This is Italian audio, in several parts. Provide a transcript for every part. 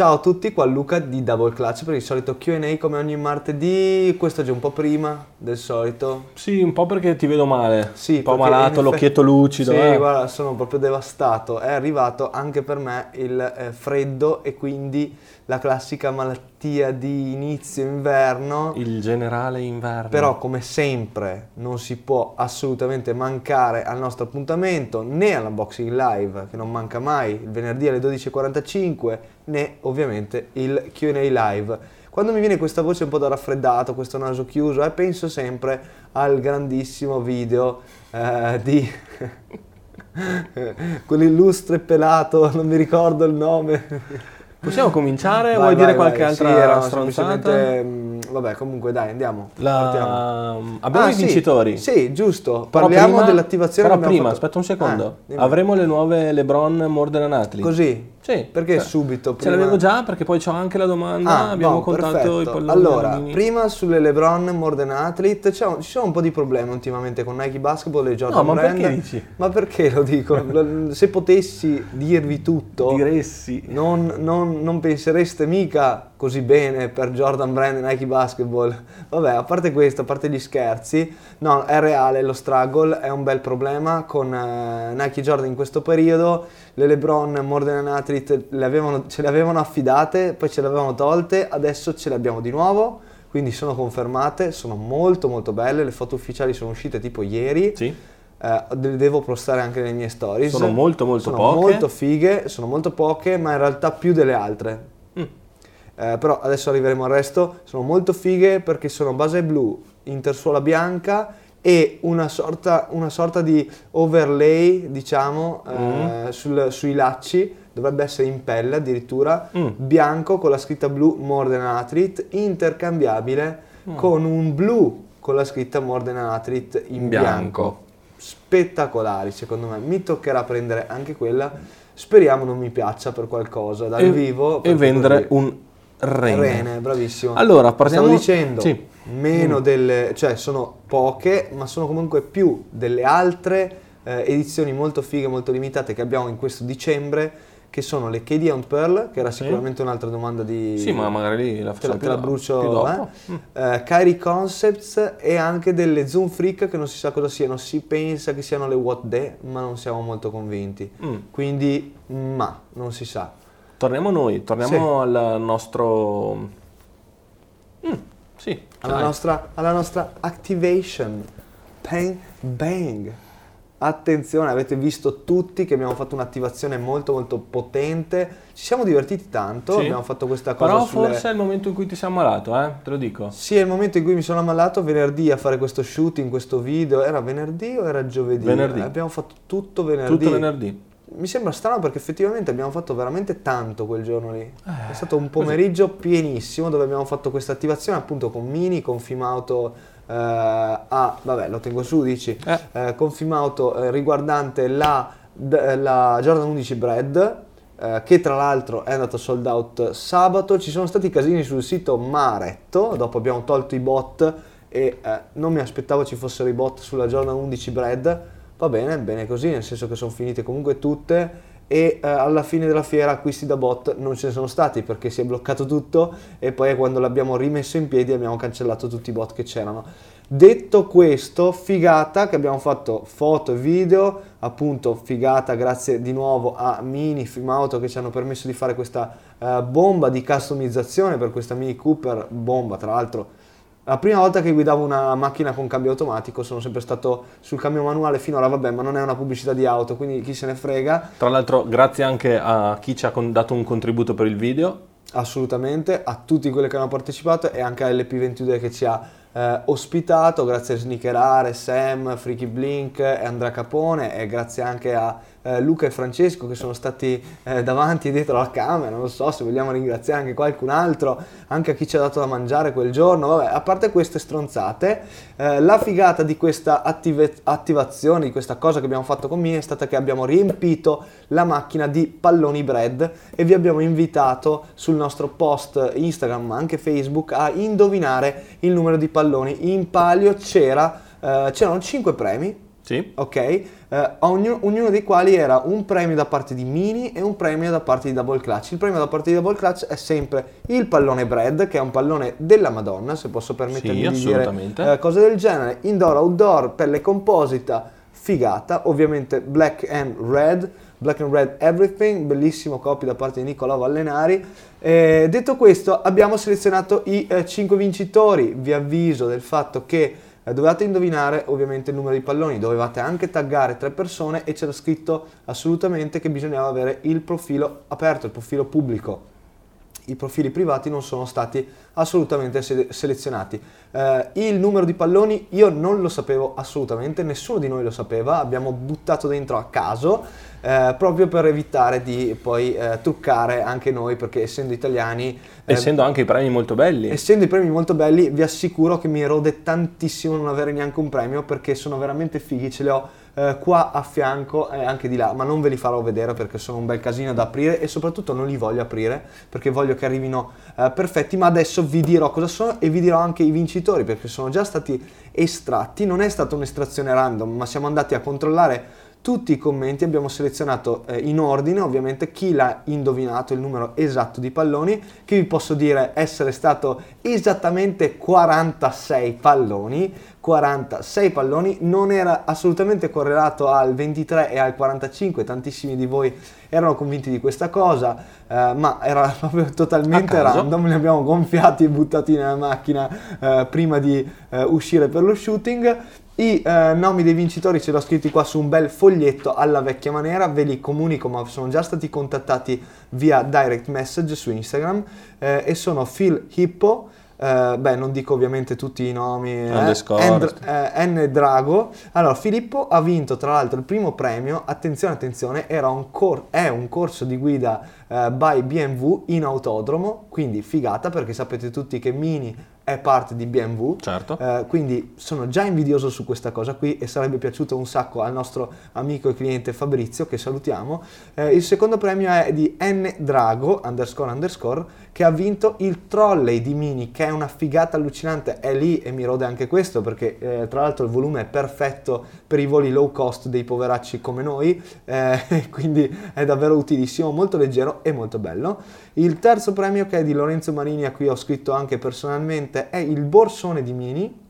Ciao a tutti, qua Luca di Double Clutch per il solito Q&A come ogni martedì, questo è già un po' prima del solito. Sì, un po' perché ti vedo male, Sì, un po' malato, l'occhietto lucido. Sì, eh. guarda, sono proprio devastato. È arrivato anche per me il eh, freddo e quindi la classica malattia di inizio inverno. Il generale inverno. Però come sempre non si può assolutamente mancare al nostro appuntamento né all'unboxing live che non manca mai il venerdì alle 12.45 né ovviamente il Q&A live. Quando mi viene questa voce un po' da raffreddato, questo naso chiuso, eh, penso sempre al grandissimo video eh, di quell'illustre pelato, non mi ricordo il nome. Possiamo cominciare? Vai, Vuoi vai, dire qualche vai. altra Sì, era stronzata? semplicemente, mm, Vabbè, comunque dai, andiamo. La... Abbiamo Ah, i sì, vincitori. Sì, giusto. Però Parliamo prima- dell'attivazione Però prima, fatto. aspetta un secondo. Ah. Avremo le nuove LeBron an Athlete. Così? Sì. Perché Cioè, subito? Ce prima? l'avevo già perché poi c'ho anche la domanda. Ah, abbiamo no, contato perfetto. i palloni. Allora, prima sulle LeBron More Than Athlete, c'è un- ci sono un po' di problemi ultimamente con Nike Basketball e Jordan No, ma Brand. perché dici? Ma perché lo dico? Se potessi dirvi tutto, Diressi. non, non- non pensereste mica così bene per Jordan Brand e Nike Basketball. Vabbè, a parte questo, a parte gli scherzi, no, è reale lo struggle, è un bel problema con eh, Nike Jordan in questo periodo. Le LeBron More Than an Athlete le avevano- ce le avevano affidate, poi ce le avevano tolte, adesso ce le abbiamo di nuovo. Quindi sono confermate, sono molto molto belle, le foto ufficiali sono uscite tipo ieri. Sì. Eh, le devo postare anche nelle mie stories. Sono molto, molto sono poche. molto fighe, sono molto poche, ma in realtà più delle altre. Eh, però adesso arriveremo al resto. Sono molto fighe perché sono base blu, intersuola bianca e una sorta, una sorta di overlay, diciamo, eh, Mm. sul- sui lacci. Dovrebbe essere in pelle addirittura, Mm. bianco con la scritta blu More Than an Athlete, intercambiabile Mm. con un blu con la scritta More Than an Athlete in Bianco. bianco spettacolari secondo me mi toccherà prendere anche quella speriamo non mi piaccia per qualcosa dal E- vivo E vendere così- un rene. rene bravissimo Allora, partiamo... stavo dicendo Sì. meno Mm. delle cioè sono poche ma sono comunque più delle altre eh, edizioni molto fighe molto limitate che abbiamo in questo dicembre che sono le KD and Pearl che era sicuramente un'altra domanda di Sì, ma magari lì la te la, te la brucio eh? Mm. Eh, Kyrie Concepts e anche delle Zoom Freak che non si sa cosa siano, si pensa che siano le What Day, ma non siamo molto convinti. Mm. Quindi, ma, non si sa. Torniamo noi, torniamo al nostro... Mm, sì, Alla dai. nostra, alla nostra activation. Bang, bang. Attenzione, avete visto tutti che abbiamo fatto un'attivazione molto molto potente. Ci siamo divertiti tanto, Sì. abbiamo fatto questa cosa Però sulle- forse è il momento in cui ti sei ammalato, eh? Te lo dico. Sì, è il momento in cui mi sono ammalato venerdì a fare questo shooting, questo video. Era venerdì o era giovedì? Venerdì. Eh, Abbiamo fatto tutto venerdì. Tutto venerdì. Mi sembra strano perché effettivamente abbiamo fatto veramente tanto quel giorno lì. Eh, è stato un pomeriggio pienissimo dove abbiamo fatto questa attivazione appunto con Mini, con Fimauto eh, a, vabbè lo tengo su dici, Eh. eh, con Fimauto eh, riguardante la, d- la Jordan 11 Bread eh, che tra l'altro è andato sold out sabato, ci sono stati casini sul sito Maretto, dopo abbiamo tolto i bot e eh, non mi aspettavo ci fossero i bot sulla Jordan 11 Bread, va bene, bene così, nel senso che sono finite comunque tutte e eh, alla fine della fiera acquisti da bot non ce ne sono stati perché si è bloccato tutto e poi quando l'abbiamo rimesso in piedi abbiamo cancellato tutti i bot che c'erano. Detto questo, figata che abbiamo fatto foto e video, appunto figata grazie di nuovo a Mini Filmauto che ci hanno permesso di fare questa eh, bomba di customizzazione per questa Mini Cooper, bomba tra l'altro la prima volta che guidavo una macchina con cambio automatico sono sempre stato sul cambio manuale finora, vabbè, ma non è una pubblicità di auto, quindi chi se ne frega, Tra l'altro, grazie anche a chi ci ha dato un contributo per il video. assolutamente, a tutti quelli che hanno partecipato e anche a LP22 che ci ha eh, ospitato, grazie a Sneakerare, Sam, Freaky Blink e Andrea Capone e grazie anche a eh, Luca e Francesco che sono stati eh, davanti e dietro la camera, non so se vogliamo ringraziare anche qualcun altro, anche a chi ci ha dato da mangiare quel giorno, vabbè, a parte queste stronzate, eh, la figata di questa attive- attivazione, di questa cosa che abbiamo fatto con Mini è stata che abbiamo riempito la macchina di palloni bread e vi abbiamo invitato sul nostro post Instagram ma anche Facebook a indovinare il numero di palloni. In palio c'era, eh, c'erano 5 premi Sì. ok? Eh, ognu- ognuno dei quali era un premio da parte di Mini e un premio da parte di Double Clutch. Il premio da parte di Double Clutch è sempre il pallone Bread, che è un pallone della Madonna, se posso permettermi Sì, di dire eh, cose del genere. Indoor, outdoor, pelle composita, figata, ovviamente black and red. Black and Red Everything, bellissimo copy da parte di Nicola Vallenari. Eh, detto questo, abbiamo selezionato i 5 vincitori. Vi avviso del fatto che eh, dovevate indovinare ovviamente il numero di palloni, dovevate anche taggare tre persone e c'era scritto assolutamente che bisognava avere il profilo aperto, il profilo pubblico. I profili privati non sono stati assolutamente se- selezionati. Eh, il numero di palloni io non lo sapevo assolutamente, nessuno di noi lo sapeva, abbiamo buttato dentro a caso eh, proprio per evitare di poi eh, truccare anche noi perché essendo italiani eh, Essendo anche i premi molto belli. Essendo i premi molto belli, vi assicuro che mi erode tantissimo non avere neanche un premio perché sono veramente fighi, ce li ho eh, qua a fianco e anche di là, ma non ve li farò vedere perché sono un bel casino da aprire e soprattutto non li voglio aprire perché voglio che arrivino eh, perfetti, ma adesso vi dirò cosa sono e vi dirò anche i vincitori perché sono già stati estratti, non è stata un'estrazione random, ma siamo andati a controllare tutti i commenti, abbiamo selezionato eh, in ordine ovviamente chi l'ha indovinato il numero esatto di palloni, che vi posso dire essere stato esattamente 46 palloni, 46 palloni, non era assolutamente correlato al 23 e al 45, tantissimi di voi erano convinti di questa cosa, eh, ma era proprio totalmente random, li abbiamo gonfiati e buttati nella macchina eh, prima di eh, uscire per lo shooting. I eh, nomi dei vincitori ce li ho scritti qua su un bel foglietto alla vecchia maniera, ve li comunico ma sono già stati contattati via direct message su Instagram eh, e sono Phil Hippo, eh, beh non dico ovviamente tutti i nomi, eh. And- eh, N Drago. Allora Filippo ha vinto tra l'altro il primo premio, attenzione attenzione, era un cor- è un corso di guida eh, by BMW in autodromo, quindi figata perché sapete tutti che Mini è parte di BMW. Certo. Eh, quindi sono già invidioso su questa cosa qui e sarebbe piaciuto un sacco al nostro amico e cliente Fabrizio che salutiamo. Eh, il secondo premio è di N Drago underscore underscore che ha vinto il trolley di Mini che è una figata allucinante. È lì e mi rode anche questo perché eh, tra l'altro il volume è perfetto per i voli low cost dei poveracci come noi, eh, quindi è davvero utilissimo, molto leggero e molto bello. Il terzo premio che è di Lorenzo Marini a cui ho scritto anche personalmente è il borsone di Mini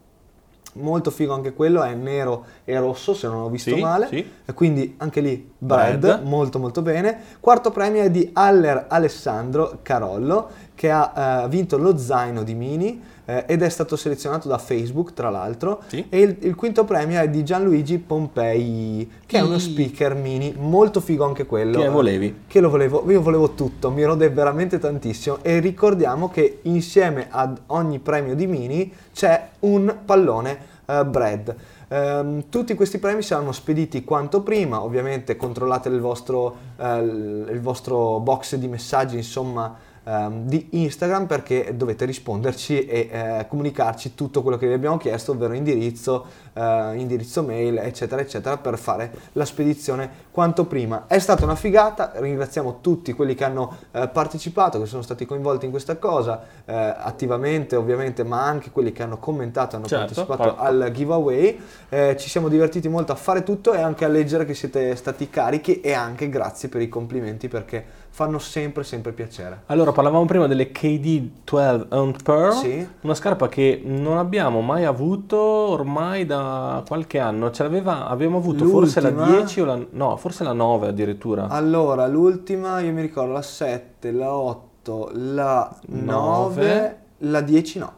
molto figo anche quello, è nero e rosso se non ho visto Sì, male, sì. e quindi anche lì bread, Bread. molto molto bene. Quarto premio è di Aller Alessandro Carollo che ha eh, vinto lo zaino di Mini eh, ed è stato selezionato da Facebook tra l'altro Sì. e il, il quinto premio è di Gianluigi Pompei che è uno speaker Mini, molto figo anche quello. Che volevi? che lo volevo, io volevo tutto, mi rode veramente tantissimo e ricordiamo che insieme ad ogni premio di Mini c'è un pallone eh, bread. Ehm, tutti questi premi saranno spediti quanto prima, ovviamente controllate il vostro, eh, il vostro box di messaggi, insomma, ehm, di Instagram perché dovete risponderci e eh, comunicarci tutto quello che vi abbiamo chiesto, ovvero indirizzo, eh, indirizzo mail, eccetera, eccetera, per fare la spedizione quanto prima. È stata una figata, ringraziamo tutti quelli che hanno eh, partecipato, che sono stati coinvolti in questa cosa, eh, attivamente ovviamente, ma anche quelli che hanno commentato, hanno Certo, partecipato par- al giveaway. Eh, ci siamo divertiti molto a fare tutto e anche a leggere che siete stati carichi e anche grazie per i complimenti perché fanno sempre sempre piacere. Allora, parlavamo prima delle KD12 Owned Pearl, Sì. una scarpa che non abbiamo mai avuto ormai da qualche anno. Ce l'aveva, abbiamo avuto forse la L'ultima? 10 o la, no, forse la 9 addirittura. Allora, l'ultima io mi ricordo la 7, la 8, la 9, Nove. la 10 no.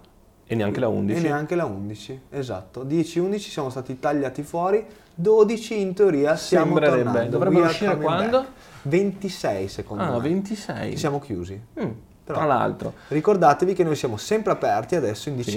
E neanche la 11. E neanche la 11, esatto. 10-11 siamo stati tagliati fuori, 12 in teoria siamo Sembrerebbe. tornando. Dovrebbero uscire quando? back. 26 secondo Ah, me. 26. Siamo chiusi. Mm, Tra l'altro. Ricordatevi che noi siamo sempre aperti adesso in Sì.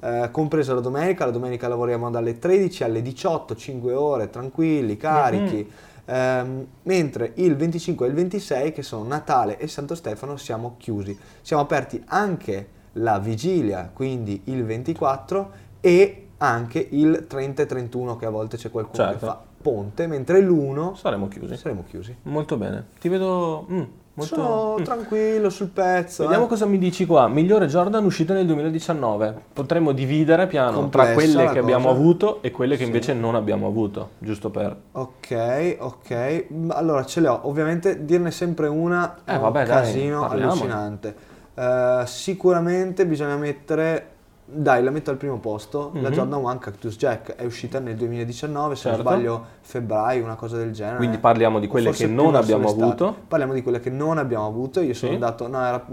Eh, compresa la domenica. La domenica lavoriamo dalle 13 alle 18, 5 ore, tranquilli, carichi. Mhm. Ehm, mentre il 25 e il 26, che sono Natale e Santo Stefano, siamo chiusi. Siamo aperti anche la vigilia, quindi il 24, e anche il 30 e 31, che a volte c'è qualcuno Certo. che fa ponte, mentre l'1 Saremo chiusi. saremo chiusi. Molto bene. Ti vedo... mm, Molto- Sono Mm. tranquillo sul pezzo. Vediamo eh. cosa mi dici qua. Migliore Jordan uscito nel 2019. Potremmo dividere piano Complessa tra quelle che abbiamo cosa. avuto e quelle che Sì. invece non abbiamo avuto, giusto per... Ok, ok. Allora ce le ho. Ovviamente dirne sempre una è Eh, un vabbè, dai, casino parliamone. allucinante. Eh, sicuramente bisogna mettere. Dai, la metto al primo posto. La Mhm. Jordan 1 Cactus Jack è uscita nel 2019, se Certo. non sbaglio, febbraio, una cosa del genere. Quindi parliamo di quelle che non abbiamo avuto. Parliamo di quelle che non abbiamo avuto. Io sono Sì. andato. No, era.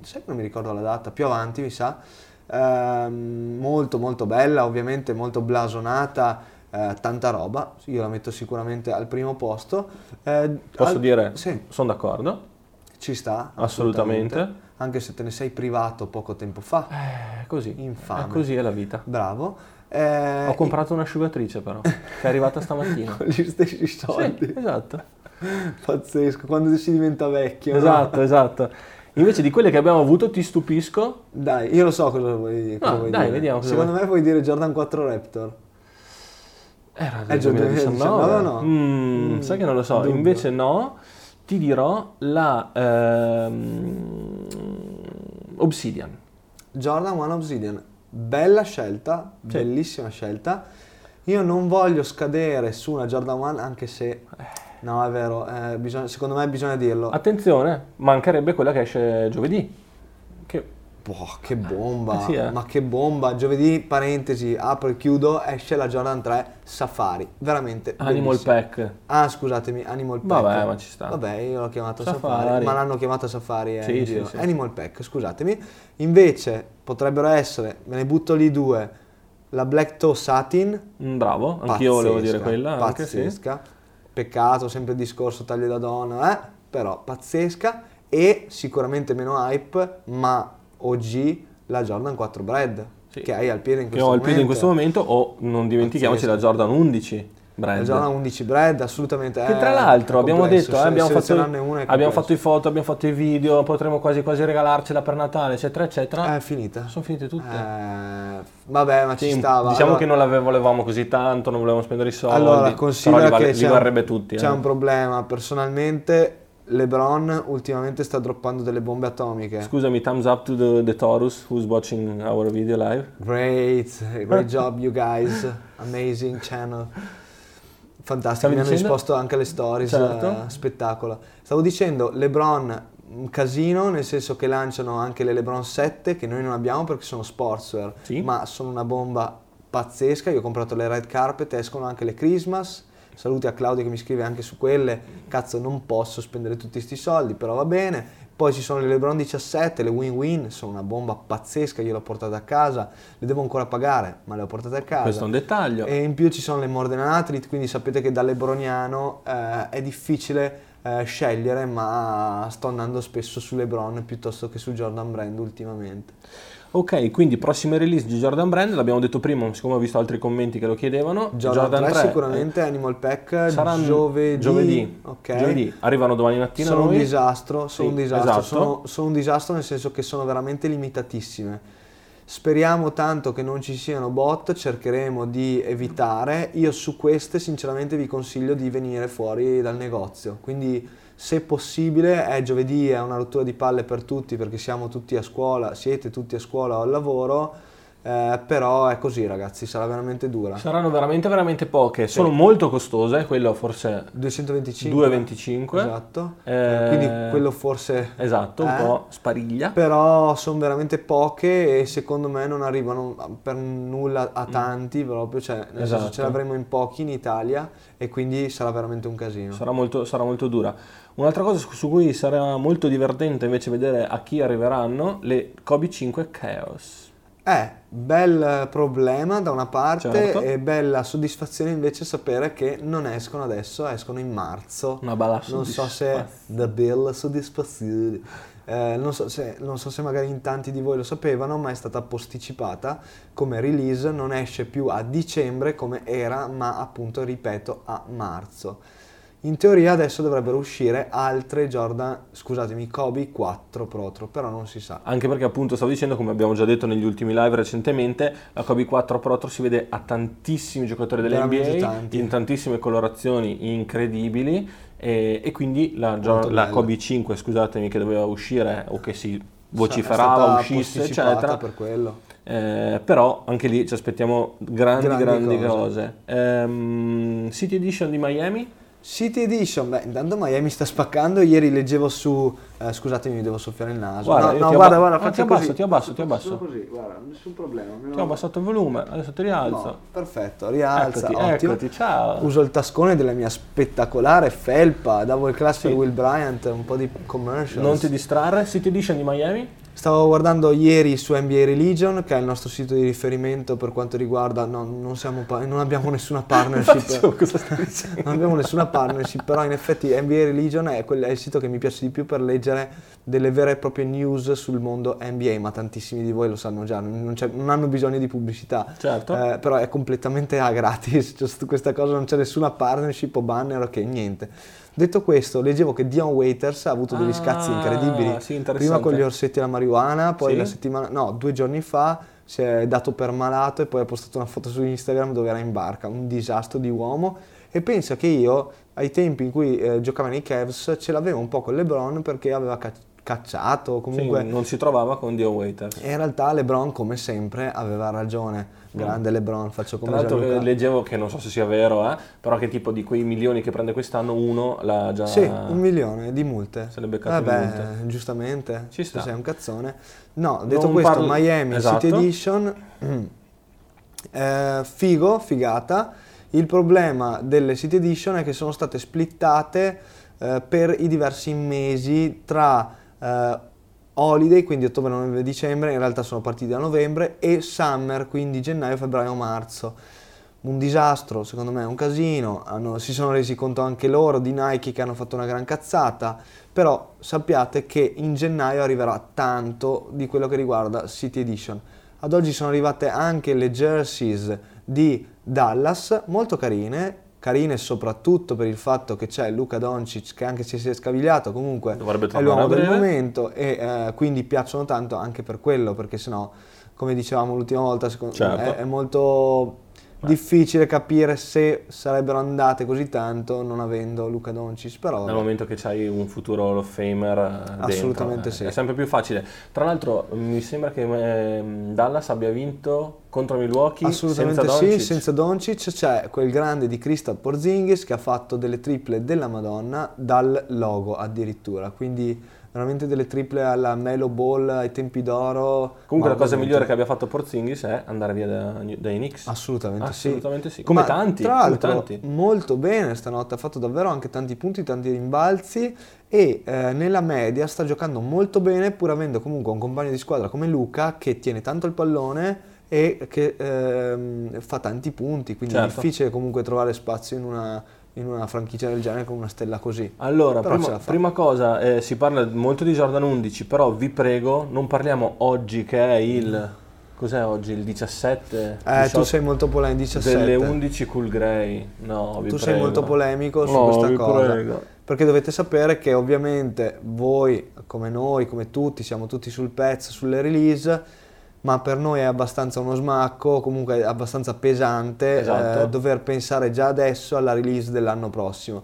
Sai che non mi ricordo la data, più avanti mi sa. Ehm, molto molto bella, ovviamente molto blasonata, eh, tanta roba. Io la metto sicuramente al primo posto. Eh, Posso al- dire, Sì, sono d'accordo. ci sta. Assolutamente. Anche se te ne sei privato poco tempo fa. Eh, così. Infame. È così è la vita. Bravo. Eh, Ho comprato un'asciugatrice però, che è arrivata stamattina. con gli stessi soldi. Sì, esatto. Pazzesco, quando si diventa vecchio. no? Esatto, esatto. Invece di quelle che abbiamo avuto ti stupisco. Dai, io lo so cosa vuoi, cosa No, vuoi dai, dire. vediamo Secondo vuoi. me vuoi dire Jordan 4 Raptor. Era È del già 2019 2019 o no? Mm, Mm, sai che non lo so. dubbio. Invece no, ti dirò la ehm, Obsidian. Jordan 1 Obsidian, bella scelta, Sì. bellissima scelta. Io non voglio scadere su una Jordan 1 anche se... No, è vero, eh, bisogna- secondo me bisogna dirlo. Attenzione, mancherebbe quella che esce giovedì. Boh, che bomba, Eh sì, eh. ma che bomba. Giovedì, parentesi, apro e chiudo, esce la Jordan 3 Safari, veramente Animal bellissima. Pack. Ah, scusatemi, Animal Pack. Vabbè, ma ci sta. Vabbè, io l'ho chiamato Safari, Safari. ma l'hanno chiamata Safari eh, Sì, sì, sì. Animal Pack, scusatemi. Invece potrebbero essere, me ne butto lì due, la Black Toe Satin, Mm, bravo, anch'io volevo dire pazzesca, quella. Anche pazzesca. Peccato, sempre il discorso taglie da donna, eh? però pazzesca e sicuramente meno hype, ma OG la Jordan 4 Bread Sì. che hai al piede in Che questo ho al momento. piede in questo momento, o non dimentichiamoci la Pazzesco. Jordan 11 brand. La Jordan 11 Bread assolutamente Che tra l'altro abbiamo detto, eh, abbiamo, fatto, abbiamo fatto i foto, abbiamo fatto i video, potremo quasi quasi regalarcela per Natale, eccetera, eccetera. È finita. Sono finite tutte. Eh, vabbè, ma Sì, ci stava. diciamo Allora- che non la volevamo così tanto, non volevamo spendere i soldi. Allora, considera li, che li c'è, un, tutti. c'è eh. un problema. Personalmente, LeBron ultimamente sta droppando delle bombe atomiche. Scusami, thumbs up to the, the Taurus who's watching our video live. Great, great job, you guys. Amazing channel. Fantastico, Stavi mi hanno risposto anche alle stories. Certo. eh, spettacolo. Stavo dicendo, LeBron, un casino, nel senso che lanciano anche le LeBron 7 che noi non abbiamo perché sono sportswear, Sì. ma sono una bomba pazzesca. Io ho comprato le red carpet, escono anche le Christmas. Saluti a Claudio che mi scrive anche su quelle. Cazzo, non posso spendere tutti questi soldi, però va bene. Poi ci sono le LeBron 17, le win-win, sono una bomba pazzesca, io le ho portate a casa, le devo ancora pagare, ma le ho portate a casa. Questo è un dettaglio. E in più ci sono le Morden Athlete, quindi sapete che da Lebroniano eh, è difficile eh, scegliere, ma sto andando spesso su Lebron piuttosto che su Jordan Brand ultimamente. Ok, quindi prossime release di Jordan Brand, l'abbiamo detto prima, siccome ho visto altri commenti che lo chiedevano. Jordan, 3, 3, sicuramente, Animal Pack, eh, giovedì. giovedì. ok. Giovedì. Arrivano domani mattina Sono un noi. disastro, sono Sì, un disastro, esatto. sono, sono un disastro nel senso che sono veramente limitatissime. Speriamo tanto che non ci siano bot, cercheremo di evitare. Io su queste sinceramente vi consiglio di venire fuori dal negozio, quindi se possibile è giovedì, è una rottura di palle per tutti perché siamo tutti a scuola, siete tutti a scuola o al lavoro, eh, però è così ragazzi, sarà veramente dura. Saranno veramente, veramente poche. Sono molto costose, quello forse 225 2,25. esatto Eh, quindi quello forse Esatto, un Eh? po' spariglia. però sono veramente poche e secondo me non arrivano per nulla a tanti proprio cioè nel senso Esatto. ce l'avremo in pochi in Italia e quindi sarà veramente un casino Sarà molto, sarà molto dura. Un'altra cosa su- cui sarà molto divertente invece vedere a chi arriveranno le Kobe 5 Chaos. Eh, bel problema da una parte Certo. e bella soddisfazione invece sapere che non escono adesso, escono in marzo. Una bella Non so se soddisfazione. da bella soddisfazione. Eh, non, so se, non so se magari in tanti di voi lo sapevano, ma è stata posticipata come release, non esce più a dicembre come era, ma appunto, ripeto, a marzo. In teoria adesso dovrebbero uscire altre Jordan, scusatemi, Kobe 4 Protro, però non si sa. Anche perché appunto stavo dicendo, come abbiamo già detto negli ultimi live recentemente, la Kobe 4 Pro Tour si vede a tantissimi giocatori dell'NBA, tanti. in tantissime colorazioni incredibili E, e quindi la, la. Kobe 5, scusatemi, che doveva uscire o che si vociferava uscisse, eccetera. per quello. Eh, però anche lì ci aspettiamo grandi, grandi, Grandi cose. cose. Ehm, City Edition di Miami? City Edition, beh, intanto Miami sta spaccando. Ieri leggevo su. eh, scusatemi, mi devo soffiare il naso. Guarda, no, no, ti guarda, abba- guarda, no, ti faccio abbasso, così. ti abbasso, ti Faccio abbasso. così, guarda, nessun problema. Ti ho abbassato il volume, adesso ti rialzo. No, perfetto, rialza, Eccoti, ottimo. eccoti, ciao. Uso il tascone della mia spettacolare felpa, davo il class Sì. Will Bryant, un po' di commercials. Non ti distrarre, City Edition di Miami? Stavo guardando ieri su NBA Religion, che è il nostro sito di riferimento per quanto riguarda. No, non, siamo pa- non abbiamo nessuna partnership. Non abbiamo nessuna partnership, però in effetti NBA Religion è, quel- è il sito che mi piace di più per leggere delle vere e proprie news sul mondo NBA, ma tantissimi di voi lo sanno già, non, c'è- non hanno bisogno di pubblicità. Certo. Eh, però è completamente a gratis, cioè, questa cosa non c'è nessuna partnership o banner o che niente. Detto questo, leggevo che Dion Waiters ha avuto degli Ah, scazzi incredibili. sì. Prima con gli orsetti alla marijuana, poi Sì? la settimana, no, due giorni fa si è dato per malato e poi ha postato una foto su Instagram dove era in barca, un disastro di uomo. E pensa che io, ai tempi in cui eh, giocava nei Cavs, ce l'avevo un po' con LeBron perché aveva ca- cacciato, comunque... Sì, non si trovava con Dio Waiters. E in realtà LeBron, come sempre, aveva ragione. Grande LeBron, faccio come Tra l'altro Gianluca. leggevo che non so se sia vero, eh, però che tipo di quei milioni che prende quest'anno uno l'ha già... Sì, un milione di multe. Se l'è beccato Vabbè, multe. giustamente. Ci sta. Sei un cazzone. No, detto Non questo, parlo- Miami Esatto. City Edition, eh, figo, figata. Il problema delle City Edition è che sono state splittate eh, per i diversi mesi tra eh, holiday, quindi ottobre, novembre, dicembre, in realtà sono partiti da novembre, e summer, quindi gennaio, febbraio, marzo. Un disastro, secondo me, un casino. Hanno- si sono resi conto anche loro di Nike che hanno fatto una gran cazzata. Però sappiate che in gennaio arriverà tanto di quello che riguarda City Edition. Ad oggi sono arrivate anche le jerseys di Dallas, molto carine, carine soprattutto per il fatto che c'è Luca Doncic che anche se si è scavigliato comunque è l'uomo del momento e eh, quindi piacciono tanto anche per quello perché sennò come dicevamo l'ultima volta secondo Certo. me è, è molto difficile capire se sarebbero andate così tanto non avendo Luca Doncic però Dal vabbè. momento che c'hai un futuro Hall of Famer eh, dentro, Assolutamente eh, sì. È sempre più facile. Tra l'altro mi sembra che ehm, Dallas abbia vinto contro Milwaukee Assolutamente senza sì, Doncic. senza Doncic c'è quel grande di Kristaps Porzingis che ha fatto delle triple della Madonna dal logo addirittura, quindi veramente delle triple alla Melo Ball ai tempi d'oro. Comunque la cosa migliore che abbia fatto Porzingis è andare via da, dai Knicks. Assolutamente, Assolutamente sì. sì. Come Ma, tanti, Tra l'altro, tanti. molto bene stanotte, ha fatto davvero anche tanti punti, tanti rimbalzi e eh, nella media sta giocando molto bene pur avendo comunque un compagno di squadra come Luca che tiene tanto il pallone e che ehm, fa tanti punti, quindi è Certo. difficile comunque trovare spazio in una, in una franchigia del genere con una stella così. Allora, prima, prima cosa, eh, si parla molto di Jordan 11, però vi prego, non parliamo oggi che è il... Cos'è oggi? Il 17? Eh, tu 18? sei molto polemico, 17. Delle 11 cool grey. No, vi tu prego. sei molto polemico su No, questa cosa. prego. Perché dovete sapere che ovviamente voi, come noi, come tutti, siamo tutti sul pezzo, sulle release, ma per noi è abbastanza uno smacco, comunque è abbastanza pesante Esatto. eh, dover pensare già adesso alla release dell'anno prossimo.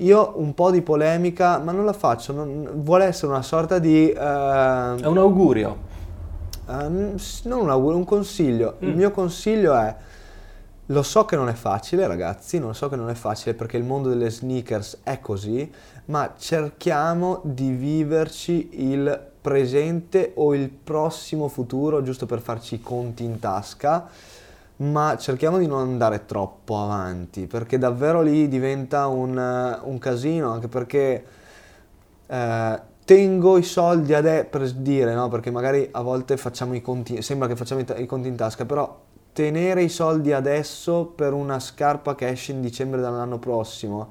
Io un po' di polemica, ma non la faccio, non- vuole essere una sorta di... eh, È un augurio. eh, non un augurio, un consiglio. Il Mm. mio consiglio è, lo so che non è facile ragazzi, non so che non è facile perché il mondo delle sneakers è così, ma cerchiamo di viverci il presente o il prossimo futuro, giusto per farci i conti in tasca, ma cerchiamo di non andare troppo avanti perché davvero lì diventa un, un casino, anche perché eh, tengo i soldi adesso per dire, no? Perché magari a volte facciamo i conti, sembra che facciamo i conti in tasca, però tenere i soldi adesso per una scarpa che esce in dicembre dell'anno prossimo,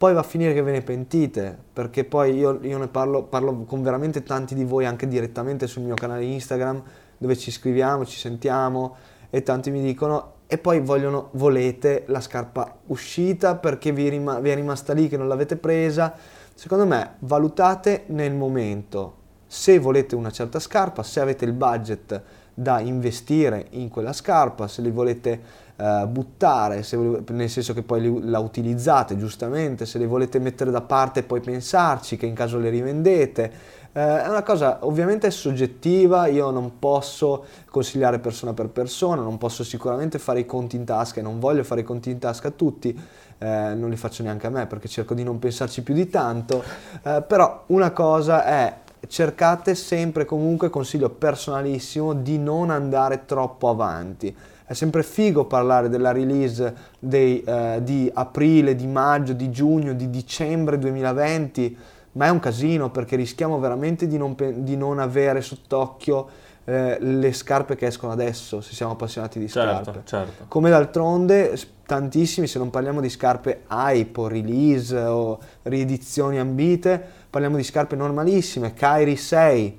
poi va a finire che ve ne pentite, perché poi io, io ne parlo, parlo con veramente tanti di voi anche direttamente sul mio canale Instagram, dove ci scriviamo, ci sentiamo e tanti mi dicono e poi vogliono, volete la scarpa uscita perché vi, rima- vi è rimasta lì che non l'avete presa. Secondo me valutate nel momento se volete una certa scarpa, se avete il budget da investire in quella scarpa, se li volete eh, buttare, se, nel senso che poi li, la utilizzate giustamente, se li volete mettere da parte e poi pensarci che in caso le rivendete. Eh, è una cosa ovviamente soggettiva, io non posso consigliare persona per persona, non posso sicuramente fare i conti in tasca e non voglio fare i conti in tasca a tutti, eh, non li faccio neanche a me perché cerco di non pensarci più di tanto, eh, però una cosa è cercate sempre comunque, consiglio personalissimo, di non andare troppo avanti. È sempre figo parlare della release dei, eh, di aprile, di maggio, di giugno, di dicembre 2020, ma è un casino perché rischiamo veramente di non, di non avere sott'occhio eh, le scarpe che escono adesso, se siamo appassionati di Certo, scarpe. certo. Come d'altronde tantissimi, se non parliamo di scarpe hype o release o riedizioni ambite, parliamo di scarpe normalissime, Kyrie 6,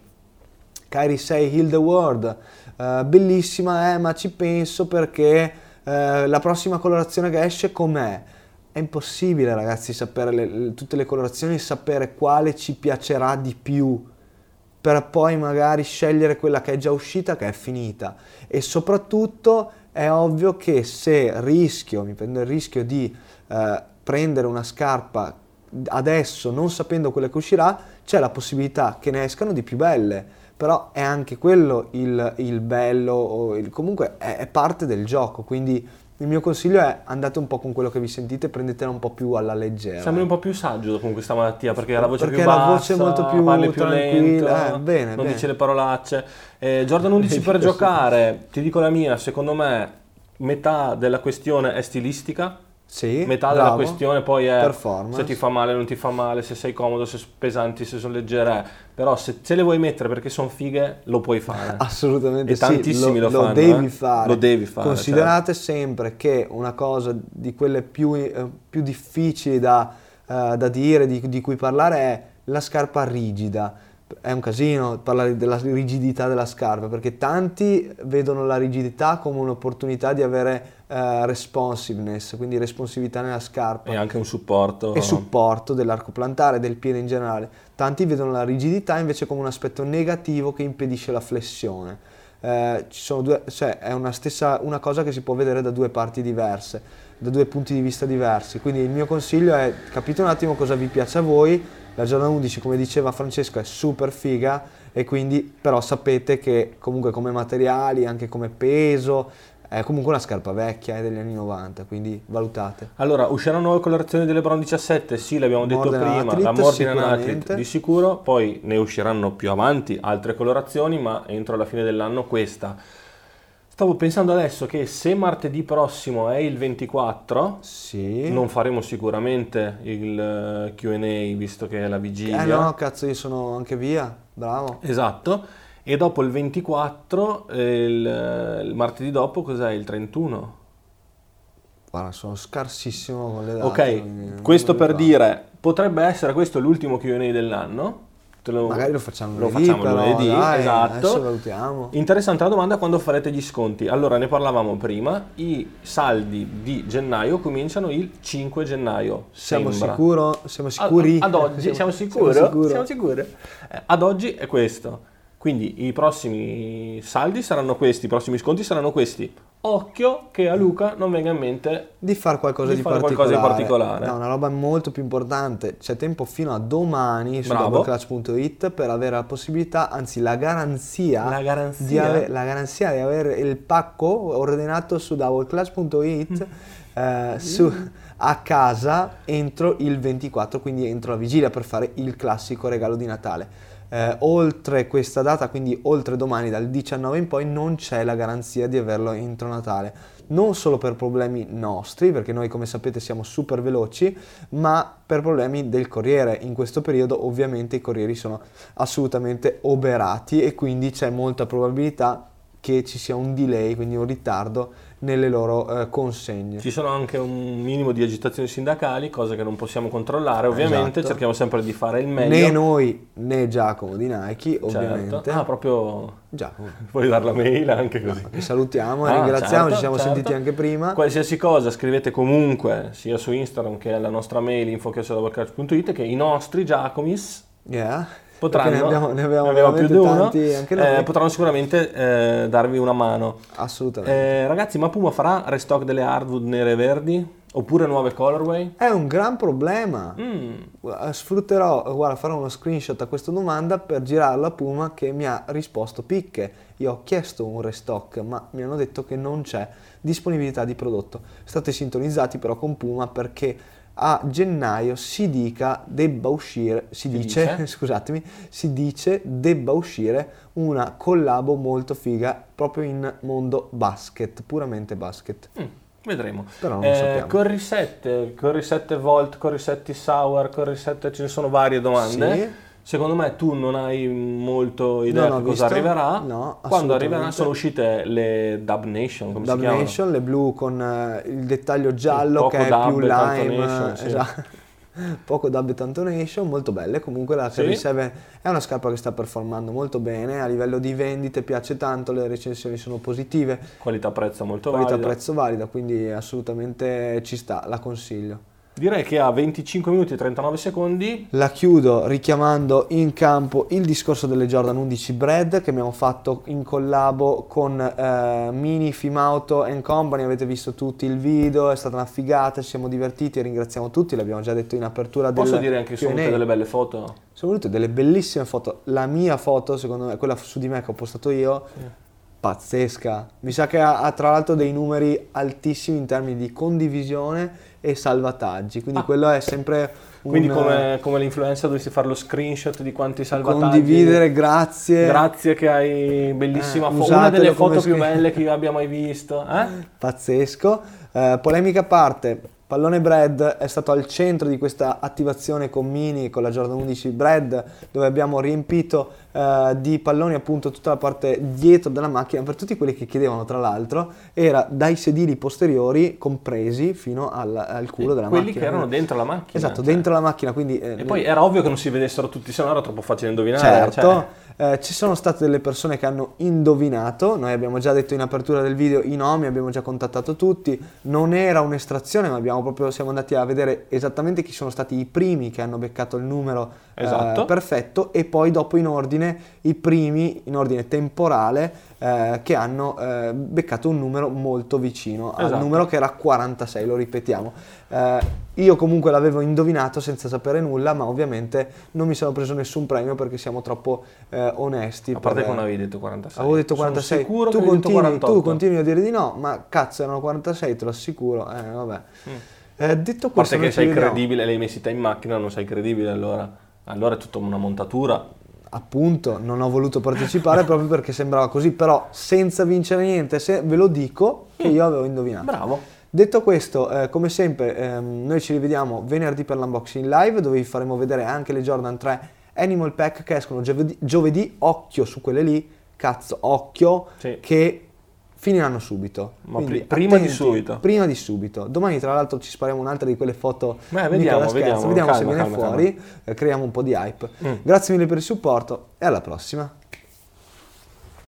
Kyrie 6 Heal the World, eh, bellissima eh, ma ci penso perché eh, la prossima colorazione che esce com'è? È impossibile ragazzi sapere le- le- tutte le colorazioni e sapere quale ci piacerà di più per poi magari scegliere quella che è già uscita, che è finita. E soprattutto è ovvio che se rischio, mi prendo il rischio di eh, prendere una scarpa adesso non sapendo quella che uscirà, c'è la possibilità che ne escano di più belle. Però è anche quello il, il bello, il- comunque è, è parte del gioco, quindi il mio consiglio è andate un po' con quello che vi sentite, prendetela un po' più alla leggera. Sembri un po' più saggio con questa malattia perché la voce Perché più la bassa, voce è molto più parli più tranquilla, lento, eh, bene, non bene. dice le parolacce. Eh, Jordan 11 per giocare, ti dico la mia, secondo me metà della questione è stilistica, Sì, metà della bravo. questione poi è se ti fa male o non ti fa male, se sei comodo, se sono pesanti, se sono leggere, però se, se le vuoi mettere perché sono fighe lo puoi fare. Assolutamente E sì, tantissimi lo fanno, devi eh. fare. Lo devi fare. Considerate sempre che una cosa di quelle più, eh, più difficili da, eh, da dire, di, di cui parlare, è la scarpa rigida. È un casino parlare della rigidità della scarpa perché tanti vedono la rigidità come un'opportunità di avere eh, responsiveness, quindi responsività nella scarpa E anche un supporto. e supporto dell'arco plantare, del piede in generale. Tanti vedono la rigidità invece come un aspetto negativo che impedisce la flessione. Ci sono due, cioè è una, stessa, una cosa che si può vedere da due parti diverse, da due punti di vista diversi. Quindi il mio consiglio è capite un attimo cosa vi piace a voi. La Jordan 11, come diceva Francesco, è super figa e quindi però sapete che comunque come materiali, anche come peso, è comunque una scarpa vecchia, è degli anni 90, quindi valutate. Allora, usciranno nuove colorazioni delle Brown 17? Sì, l'abbiamo detto Modern prima, Athlete, la sicuramente. Athlete di sicuro, poi ne usciranno più avanti altre colorazioni, ma entro la fine dell'anno questa. Stavo pensando adesso che se martedì prossimo è il 24, Sì. non faremo sicuramente il eh, Q&A visto che è la vigilia. Eh no, cazzo, io sono anche via, bravo. Esatto. E dopo il 24, eh, il, il martedì dopo, cos'è? Il 31? Guarda, sono scarsissimo con le date. Ok, questo per dire, potrebbe essere questo l'ultimo Q&A dell'anno. Lo- Magari lo facciamo lo lunedì, facciamo però, lunedì, dai, esatto. valutiamo. Interessante la domanda quando farete gli sconti. Allora, ne parlavamo prima, i saldi di gennaio cominciano il 5 gennaio. Siamo sicuro? Siamo Ad- sicuri? Ad, oggi siamo sicuri? Siamo sicuri? Siamo sicuri? Ad oggi è questo. Quindi i prossimi saldi saranno questi, i prossimi sconti saranno questi. Occhio che a Luca non venga in mente Di fare qualcosa Di di, fare particolare. qualcosa di particolare. No, una roba molto più importante. C'è tempo fino a domani su doubleclutch.it per avere la possibilità, anzi la garanzia, La garanzia? Di, ave- la garanzia di avere il pacco ordinato su doubleclutch.it eh, su- a casa entro il 24, quindi entro la vigilia per fare il classico regalo di Natale. Eh, oltre questa data, quindi oltre domani dal 19 in poi, non c'è la garanzia di averlo entro Natale. Non solo per problemi nostri, perché noi come sapete siamo super veloci, ma per problemi del corriere. In questo periodo ovviamente i corrieri sono assolutamente oberati e quindi c'è molta probabilità che ci sia un delay, quindi un ritardo nelle loro eh, consegne. Ci sono anche un minimo di agitazioni sindacali, cose che non possiamo controllare, ovviamente, Esatto. cerchiamo sempre di fare il meglio. Né noi né Giacomo di Nike, Certo. ovviamente. Ah, proprio Giacomo. puoi dare la mail anche così. Vi salutiamo e Ah, ringraziamo, certo, ci siamo certo. sentiti anche prima. Qualsiasi cosa scrivete comunque sia su Instagram che alla nostra mail info.it che i nostri Giacomis Yeah. Potranno, ne abbiamo, ne abbiamo, ne abbiamo più di uno, eh, potranno sicuramente eh, darvi una mano. Assolutamente. Eh, ragazzi, ma Puma farà restock delle hardwood nere e verdi? Oppure nuove colorway? È un gran problema. Mm. Guarda, Sfrutterò, guarda, farò uno screenshot a questa domanda per girarla a Puma che mi ha risposto picche. Io ho chiesto un restock, ma mi hanno detto che non c'è disponibilità di prodotto. State sintonizzati però con Puma perché a gennaio si dica debba uscire, si, Si dice, dice? scusatemi, si dice debba uscire una collabo molto figa proprio in mondo basket, puramente basket. Mm, vedremo. Però non Eh, sappiamo. Corri 7, Corri 7 Volt, Corri 7 Sour, Corri 7, ce ne sono varie domande. Sì. Secondo me tu non hai molto idea di cosa visto. arriverà. No, Quando arriverà sono uscite le Dub Nation, come Dub si chiamano? Nation, le blu con eh, il dettaglio giallo che è dub più lime, nation, sì. esatto. poco dub e tanto nation, molto belle. Comunque la Sì. Curry 7 è una scarpa che sta performando molto bene, a livello di vendite piace tanto, le recensioni sono positive, Qualità-prezzo molto valida. qualità prezzo valida, quindi assolutamente ci sta, la consiglio. Direi che a 25 minuti e 39 secondi. La chiudo richiamando in campo il discorso delle Jordan 11 Bread che abbiamo fatto in collabo con eh, Mini, Fimauto and Company, avete visto tutti il video, è stata una figata, ci siamo divertiti e ringraziamo tutti, l'abbiamo già detto in apertura del posso dire anche che sono venute delle belle foto? Sono venute delle bellissime foto, la mia foto secondo me, quella su di me che ho postato io, pazzesca, mi sa che ha, ha tra l'altro dei numeri altissimi in termini di condivisione e salvataggi, quindi Ah. quello è sempre un... Quindi come, come l'influencer dovresti fare lo screenshot di quanti salvataggi. condividere, grazie. Grazie che hai bellissima Eh, foto, una delle foto più screen- belle che io abbia mai visto. Eh? Pazzesco. Eh, polemica a parte, Pallone Bread è stato al centro di questa attivazione con Mini, con la Jordan 11 Bread, dove abbiamo riempito eh, di palloni appunto tutta la parte dietro della macchina, per tutti quelli che chiedevano tra l'altro, era dai sedili posteriori compresi fino al, al culo della Quelli macchina. che erano dentro la macchina. Esatto, cioè. dentro la macchina, quindi... eh, E poi era ovvio che non si vedessero tutti, se no era troppo facile indovinare. Certo, cioè. Eh, ci sono state delle persone che hanno indovinato, noi abbiamo già detto in apertura del video i nomi, abbiamo già contattato tutti, non era un'estrazione ma abbiamo proprio, siamo andati a vedere esattamente chi sono stati i primi che hanno beccato il numero eh, Esatto. perfetto e poi dopo in ordine i primi, in ordine temporale, eh, che hanno eh, beccato un numero molto vicino al Esatto. numero che era 46, lo ripetiamo. Eh, io comunque l'avevo indovinato senza sapere nulla, ma ovviamente non mi sono preso nessun premio perché siamo troppo eh, onesti. A parte per- che non avevi detto 46. Avevo detto Sono 46, sicuro tu, che detto continui, 48. tu continui a dire di no, ma cazzo erano 46, te lo assicuro. Eh, vabbè. Eh, detto Mm. A questo, parte che sei credibile, l'hai messi te in macchina, non sei credibile allora. Allora è tutta una montatura. Appunto, non ho voluto partecipare proprio perché sembrava così, però senza vincere niente, se ve lo dico che io avevo indovinato. Bravo. Detto questo, eh, come sempre, ehm, noi ci rivediamo venerdì per l'unboxing live dove vi faremo vedere anche le Jordan 3 Animal Pack che escono giovedì, giovedì occhio su quelle lì, cazzo, occhio, Sì. che finiranno subito. Ma Quindi pri- prima di attenti, subito. Prima di subito. Domani tra l'altro ci spariamo un'altra di quelle foto Beh, vediamo, vediamo. vediamo se Calma, viene calma, fuori, eh, creiamo un po' di hype. Mm. Grazie mille per il supporto e alla prossima.